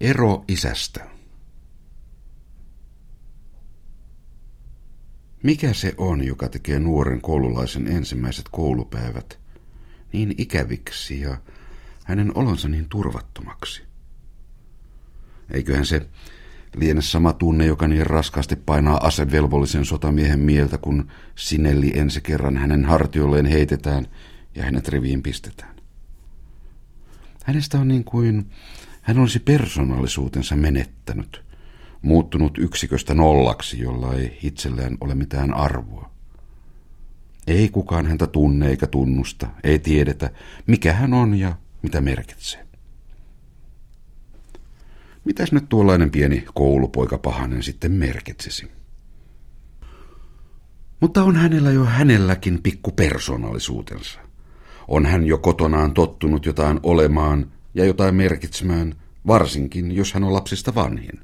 Ero isästä. Mikä se on, joka tekee nuoren koululaisen ensimmäiset koulupäivät niin ikäviksi ja hänen olonsa niin turvattomaksi? Eiköhän se liene sama tunne, joka niin raskaasti painaa asevelvollisen sotamiehen mieltä, kun Sinelli ensi kerran hänen hartiolleen heitetään ja hänet riviin pistetään. Hänestä on niin kuin hän olisi persoonallisuutensa menettänyt, muuttunut yksiköstä nollaksi, jolla ei itsellään ole mitään arvoa. Ei kukaan häntä tunne eikä tunnusta, ei tiedetä, mikä hän on ja mitä merkitsee. Mitäs nyt tuollainen pieni koulupoika pahanen sitten merkitsisi? Mutta on hänellä jo hänelläkin pikku persoonallisuutensa. On hän jo kotonaan tottunut jotain olemaan ja jotain merkitsemään, varsinkin jos hän on lapsista vanhin.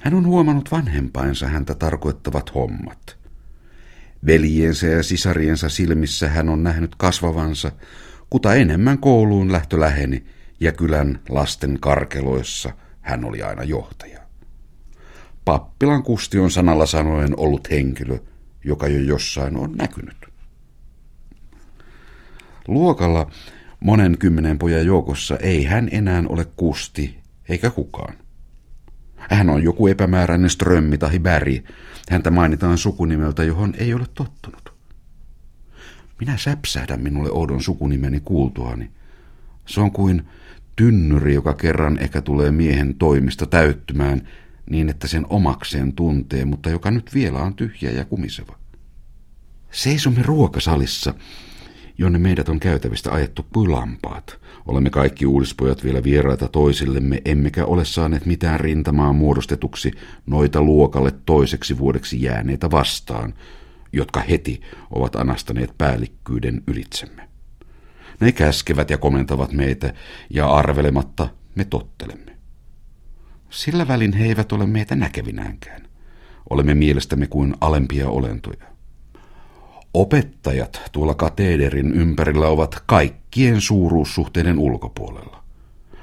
Hän on huomannut vanhempainsa häntä tarkoittavat hommat. Veljiensä ja sisariensa silmissä hän on nähnyt kasvavansa, kuta enemmän kouluun lähtö läheni, ja kylän lasten karkeloissa hän oli aina johtaja. Pappilan Kusti on sanalla sanoen ollut henkilö, joka jo jossain on näkynyt. Luokalla monen kymmenen pojan joukossa ei hän enää ole Kusti eikä kukaan. Hän on joku epämääräinen strömmi tai bäri. Häntä mainitaan sukunimeltä, johon ei ole tottunut. Minä säpsähdän minulle oudon sukunimeni kuultuani. Se on kuin tynnyri, joka kerran ehkä tulee miehen toimista täyttymään niin, että sen omakseen tuntee, mutta joka nyt vielä on tyhjä ja kumiseva. Seisomme ruokasalissa, jonne meidät on käytävistä ajettu pylampaat. Olemme kaikki uudispojat vielä vieraita toisillemme, emmekä ole saaneet mitään rintamaa muodostetuksi noita luokalle toiseksi vuodeksi jääneitä vastaan, jotka heti ovat anastaneet päällikkyyden ylitsemme. Ne käskevät ja komentavat meitä, ja arvelematta me tottelemme. Sillä välin he eivät ole meitä näkevinäänkään. Olemme mielestämme kuin alempia olentoja. Opettajat tuolla kateederin ympärillä ovat kaikkien suuruussuhteiden ulkopuolella.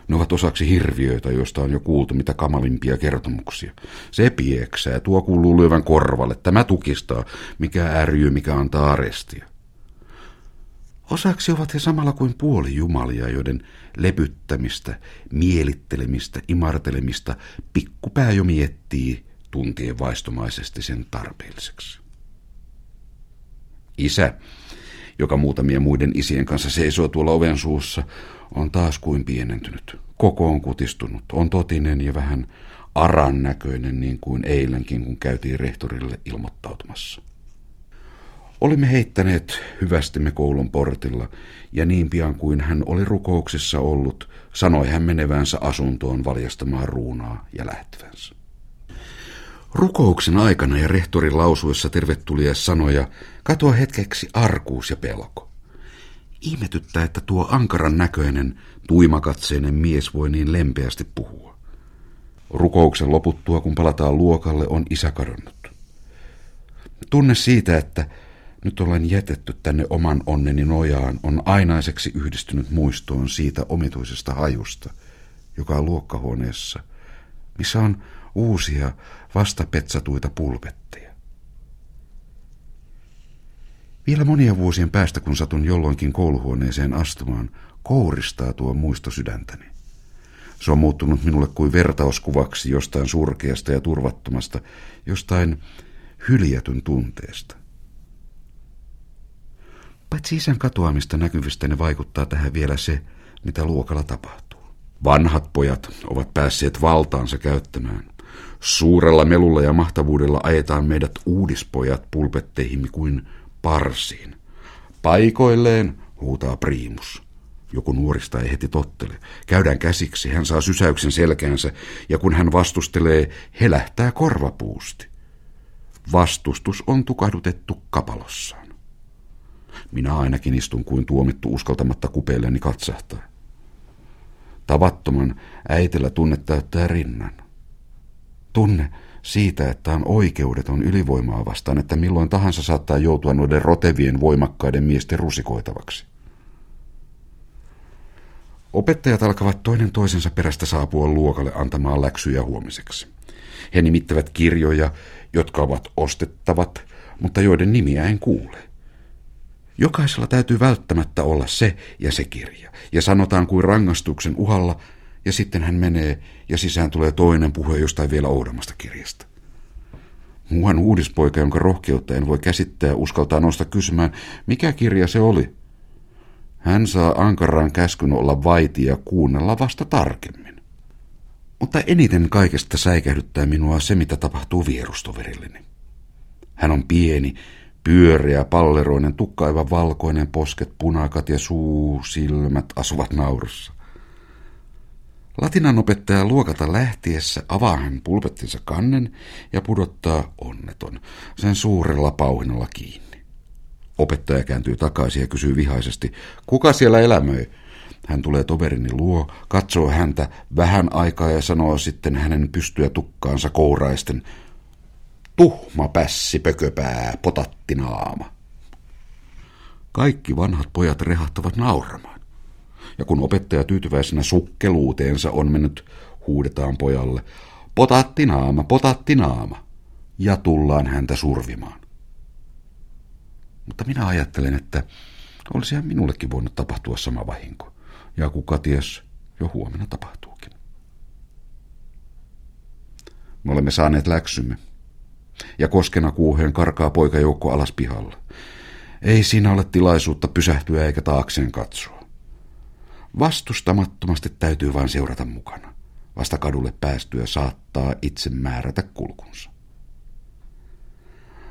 Ne ovat osaksi hirviöitä, joista on jo kuultu mitä kamalimpia kertomuksia. Se pieksää, tuo kuuluu lyövän korvalle, tämä tukistaa, mikä ärjyy, mikä antaa arestia. Osaksi ovat he samalla kuin puoli jumalia, joiden lepyttämistä, mielittelemistä, imartelemista pikkupää jo miettii tuntien vaistomaisesti sen tarpeelliseksi. Isä, joka muutamia muiden isien kanssa seisoo tuolla oven suussa, on taas kuin pienentynyt. Koko on kutistunut, on totinen ja vähän aran näköinen niin kuin eilenkin, kun käytiin rehtorille ilmoittautumassa. Olimme heittäneet hyvästimme koulun portilla, ja niin pian kuin hän oli rukouksessa ollut, sanoi hän menevänsä asuntoon valjastamaan ruunaa ja lähtevänsä. Rukouksen aikana ja rehtorin lausuessa tervetulia sanoja katoa hetkeksi arkuus ja pelko. Ihmetyttää, että tuo ankaran näköinen, tuimakatseinen mies voi niin lempeästi puhua. Rukouksen loputtua, kun palataan luokalle, on isä kadonnut. Tunne siitä, että nyt olen jätetty tänne oman onneni nojaan, on ainaiseksi yhdistynyt muistoon siitä omituisesta hajusta, joka on luokkahuoneessa, missä on uusia vastapetsatuita pulpetteja. Vielä monia vuosien päästä, kun satun jolloinkin kouluhuoneeseen astumaan, kouristaa tuo muisto sydäntäni. Se on muuttunut minulle kuin vertauskuvaksi jostain surkeasta ja turvattomasta, jostain hyljätyn tunteesta. Paitsi isän katoamista näkyvistä ne vaikuttaa tähän vielä se, mitä luokalla tapahtuu. Vanhat pojat ovat päässeet valtaansa käyttämään. Suurella melulla ja mahtavuudella ajetaan meidät uudispojat pulpetteihimme kuin parsiin. Paikoilleen huutaa priimus. Joku nuorista ei heti tottele. Käydään käsiksi, hän saa sysäyksen selkäänsä, ja kun hän vastustelee, he lähtää korvapuusti. Vastustus on tukahdutettu kapalossaan. Minä ainakin istun kuin tuomittu uskaltamatta kupeilleni katsahtaa. Tavattoman äitellä tunne täyttää rinnan. Tunne siitä, että on oikeudeton ylivoimaa vastaan, että milloin tahansa saattaa joutua noiden rotevien voimakkaiden miesten rusikoitavaksi. Opettajat alkavat toinen toisensa perästä saapua luokalle antamaan läksyjä huomiseksi. He nimittävät kirjoja, jotka ovat ostettavat, mutta joiden nimiä en kuule. Jokaisella täytyy välttämättä olla se ja se kirja, ja sanotaan kuin rangaistuksen uhalla, ja sitten hän menee, ja sisään tulee toinen puhe jostain vielä oudommasta kirjasta. Muuhan uudispoika, jonka rohkeutta en voi käsittää, uskaltaa nousta kysymään, mikä kirja se oli. Hän saa ankaran käskyn olla vaiti ja kuunnella vasta tarkemmin. Mutta eniten kaikesta säikähdyttää minua se, mitä tapahtuu vierustoverilleni. Hän on pieni, pyöreä, palleroinen, tukkaiva valkoinen, posket punakat ja suu, silmät asuvat naurussa. Latinan opettaja luokata lähtiessä avaa hän pulpettinsa kannen ja pudottaa onneton sen suurella pauhinalla kiinni. Opettaja kääntyy takaisin ja kysyy vihaisesti, kuka siellä elämöi? Hän tulee toverini luo, katsoo häntä vähän aikaa ja sanoo sitten hänen pystyä tukkaansa kouraisten, tuhma pässi, pököpää, potattinaama. Kaikki vanhat pojat rehahtavat nauramaan. Ja kun opettaja tyytyväisenä sukkeluuteensa on mennyt, huudetaan pojalle, potattinaama, potattinaama, ja tullaan häntä survimaan. Mutta minä ajattelen, että olisihan minullekin voinut tapahtua sama vahinko. Ja kuka ties, jo huomenna tapahtuukin. Me olemme saaneet läksymme. Ja koskena kuuheen karkaa poikajoukko alas pihalla. Ei siinä ole tilaisuutta pysähtyä eikä taakseen katsoa. Vastustamattomasti täytyy vain seurata mukana. Vasta kadulle päästyä saattaa itse määrätä kulkunsa.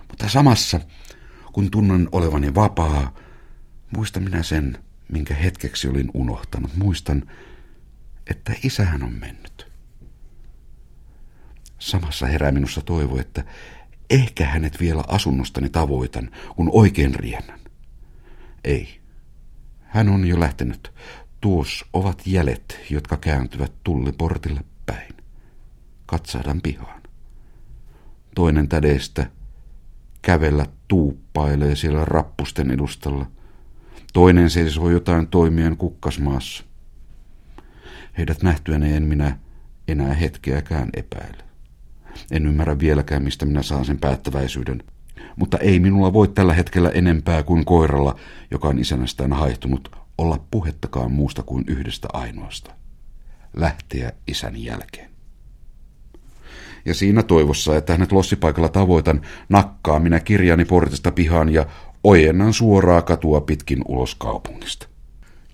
Mutta samassa, kun tunnen olevani vapaa, muistan minä sen, minkä hetkeksi olin unohtanut. Muistan, että isähän on mennyt. Samassa herää minussa toivo, että ehkä hänet vielä asunnostani tavoitan, kun oikein riennän. Ei. Hän on jo lähtenyt. Tuos ovat jäljet, jotka kääntyvät tulliportille päin. Katsahdan pihaan. Toinen tädeistä kävellä tuuppailee siellä rappusten edustalla – Toinen seisoo jotain toimien kukkasmaassa. Heidät nähtyäni en minä enää hetkeäkään epäile. En ymmärrä vieläkään, mistä minä saan sen päättäväisyyden. Mutta ei minulla voi tällä hetkellä enempää kuin koiralla, joka on isänästään haihtunut, olla puhettakaan muusta kuin yhdestä ainoasta. Lähteä isän jälkeen. Ja siinä toivossa, että hänet lossipaikalla tavoitan, nakkaa minä kirjani portista pihaan ja ojennan suoraa katua pitkin ulos kaupungista.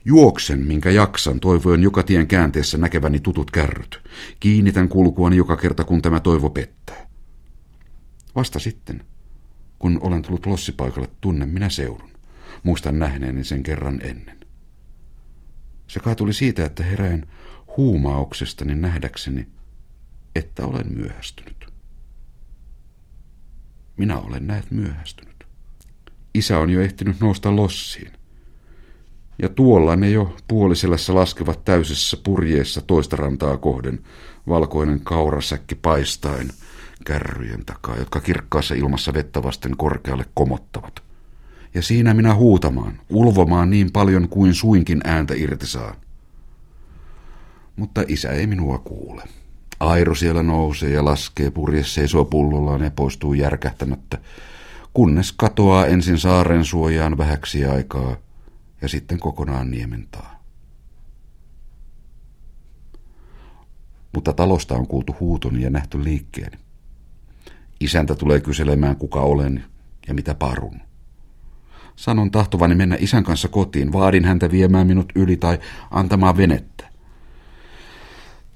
Juoksen, minkä jaksan, toivoin joka tien käänteessä näkeväni tutut kärryt. Kiinnitän kulkuani joka kerta, kun tämä toivo pettää. Vasta sitten, kun olen tullut lossipaikalle, tunnen minä seudun. Muistan nähneeni sen kerran ennen. Se kai tuli siitä, että herään huumauksestani nähdäkseni, että olen myöhästynyt. Minä olen näet myöhästynyt. Isä on jo ehtinyt nousta lossiin. Ja tuolla ne jo puoliselässä laskevat täysessä purjeessa toista rantaa kohden, valkoinen kaurasäkki paistaen kärryjen takaa, jotka kirkkaassa ilmassa vettä vasten korkealle komottavat. Ja siinä minä huutamaan, ulvomaan niin paljon kuin suinkin ääntä irti saan. Mutta isä ei minua kuule. Airo siellä nousee ja laskee, purje seisoo pullollaan ja poistuu järkähtämättä, kunnes katoaa ensin saaren suojaan vähäksi aikaa ja sitten kokonaan niementaa. Mutta talosta on kuultu huutoni ja nähty liikkeeni. Isäntä tulee kyselemään, kuka olen ja mitä parun. Sanon tahtovani mennä isän kanssa kotiin, vaadin häntä viemään minut yli tai antamaan venettä.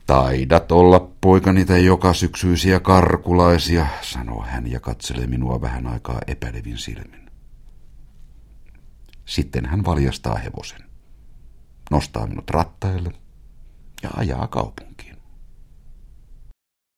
Taidat olla poika niitä joka syksyisiä karkulaisia, sanoo hän ja katselee minua vähän aikaa epäilevin silmin. Sitten hän valjastaa hevosen, nostaa minut rattaille ja ajaa kaupunkiin.